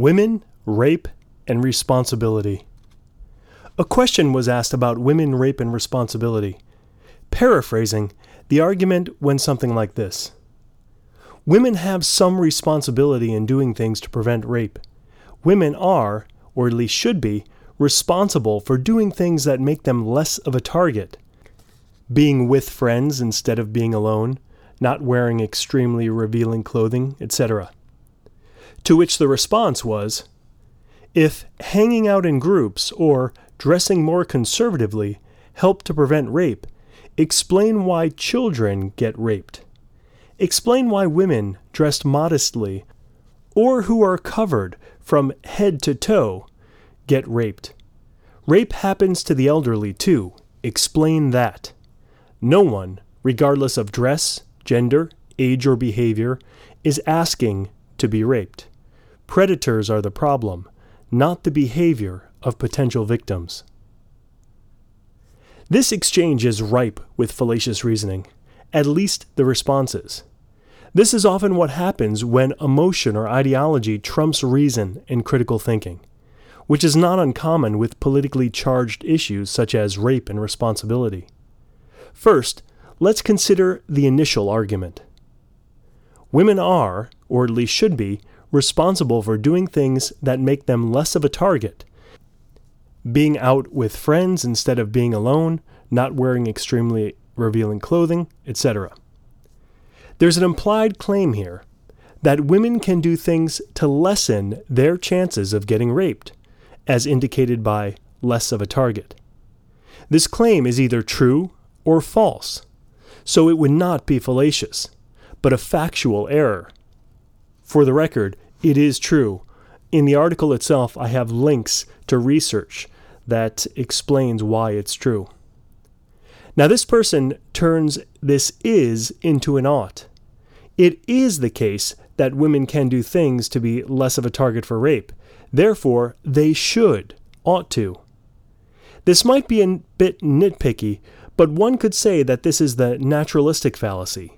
Women, Rape, and Responsibility. A question was asked about women, rape, and responsibility. Paraphrasing, the argument went something like this Women have some responsibility in doing things to prevent rape. Women are, or at least should be, responsible for doing things that make them less of a target. Being with friends instead of being alone, not wearing extremely revealing clothing, etc. To which the response was If hanging out in groups or dressing more conservatively help to prevent rape, explain why children get raped. Explain why women dressed modestly or who are covered from head to toe get raped. Rape happens to the elderly too. Explain that. No one, regardless of dress, gender, age, or behavior, is asking to be raped. Predators are the problem, not the behavior of potential victims. This exchange is ripe with fallacious reasoning, at least the responses. This is often what happens when emotion or ideology trumps reason and critical thinking, which is not uncommon with politically charged issues such as rape and responsibility. First, let's consider the initial argument. Women are, or at least should be, responsible for doing things that make them less of a target. Being out with friends instead of being alone, not wearing extremely revealing clothing, etc. There's an implied claim here that women can do things to lessen their chances of getting raped, as indicated by less of a target. This claim is either true or false, so it would not be fallacious, but a factual error. For the record, it is true. In the article itself, I have links to research that explains why it's true. Now, this person turns this is into an ought. It is the case that women can do things to be less of a target for rape. Therefore, they should, ought to. This might be a bit nitpicky, but one could say that this is the naturalistic fallacy.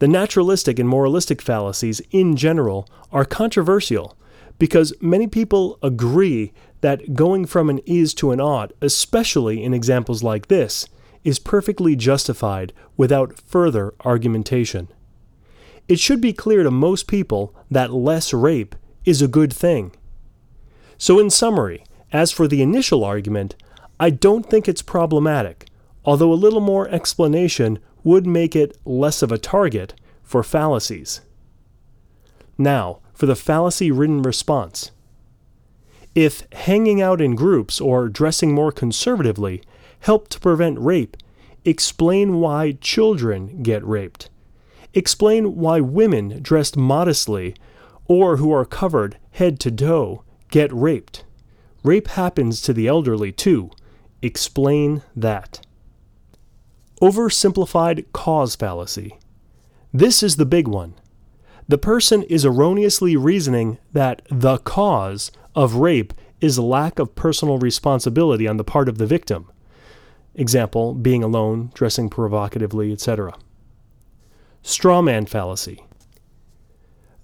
The naturalistic and moralistic fallacies in general are controversial because many people agree that going from an is to an ought, especially in examples like this, is perfectly justified without further argumentation. It should be clear to most people that less rape is a good thing. So, in summary, as for the initial argument, I don't think it's problematic, although a little more explanation would make it less of a target for fallacies. Now, for the fallacy ridden response. If hanging out in groups or dressing more conservatively help to prevent rape, explain why children get raped. Explain why women dressed modestly or who are covered head to toe get raped. Rape happens to the elderly too. Explain that. Oversimplified cause fallacy. This is the big one. The person is erroneously reasoning that the cause of rape is lack of personal responsibility on the part of the victim. Example, being alone, dressing provocatively, etc. Strawman fallacy.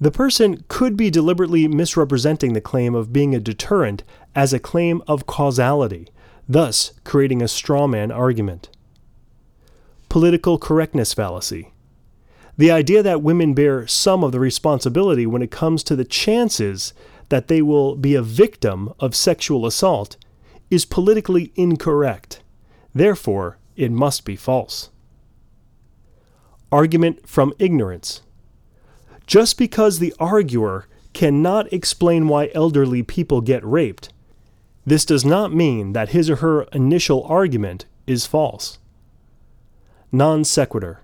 The person could be deliberately misrepresenting the claim of being a deterrent as a claim of causality, thus creating a strawman argument. Political correctness fallacy. The idea that women bear some of the responsibility when it comes to the chances that they will be a victim of sexual assault is politically incorrect. Therefore, it must be false. Argument from ignorance. Just because the arguer cannot explain why elderly people get raped, this does not mean that his or her initial argument is false. Non sequitur.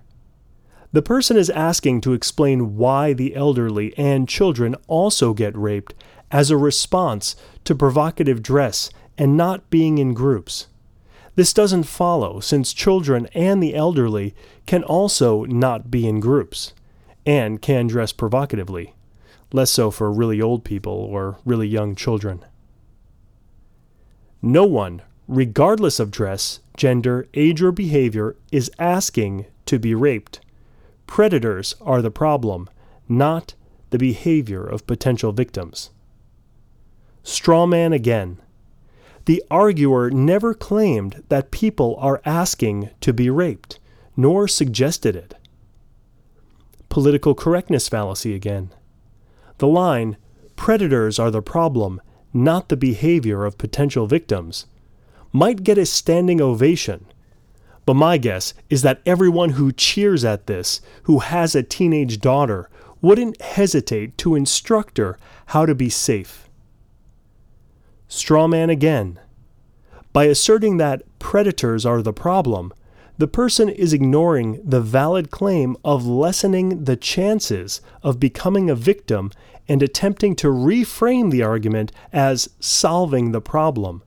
The person is asking to explain why the elderly and children also get raped as a response to provocative dress and not being in groups. This doesn't follow, since children and the elderly can also not be in groups and can dress provocatively, less so for really old people or really young children. No one, regardless of dress, gender, age, or behavior, is asking to be raped. Predators are the problem, not the behavior of potential victims. Strawman again. The arguer never claimed that people are asking to be raped, nor suggested it. Political correctness fallacy again. The line, predators are the problem, not the behavior of potential victims, might get a standing ovation. But my guess is that everyone who cheers at this, who has a teenage daughter, wouldn't hesitate to instruct her how to be safe. Strawman again. By asserting that predators are the problem, the person is ignoring the valid claim of lessening the chances of becoming a victim and attempting to reframe the argument as solving the problem.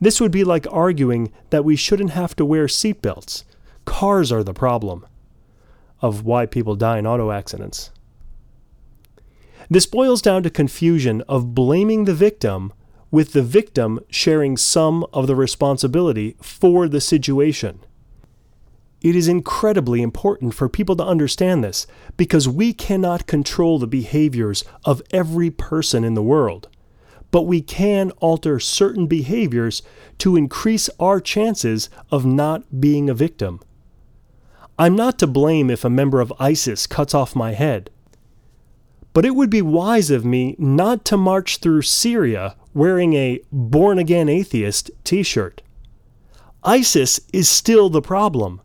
This would be like arguing that we shouldn't have to wear seatbelts. Cars are the problem of why people die in auto accidents. This boils down to confusion of blaming the victim with the victim sharing some of the responsibility for the situation. It is incredibly important for people to understand this because we cannot control the behaviors of every person in the world, but we can alter certain behaviors to increase our chances of not being a victim. I'm not to blame if a member of ISIS cuts off my head, but it would be wise of me not to march through Syria wearing a born again atheist t shirt. ISIS is still the problem,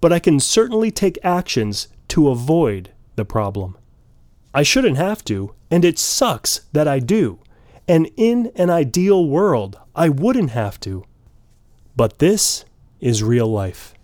but I can certainly take actions to avoid the problem. I shouldn't have to, and it sucks that I do. And in an ideal world, I wouldn't have to. But this is real life.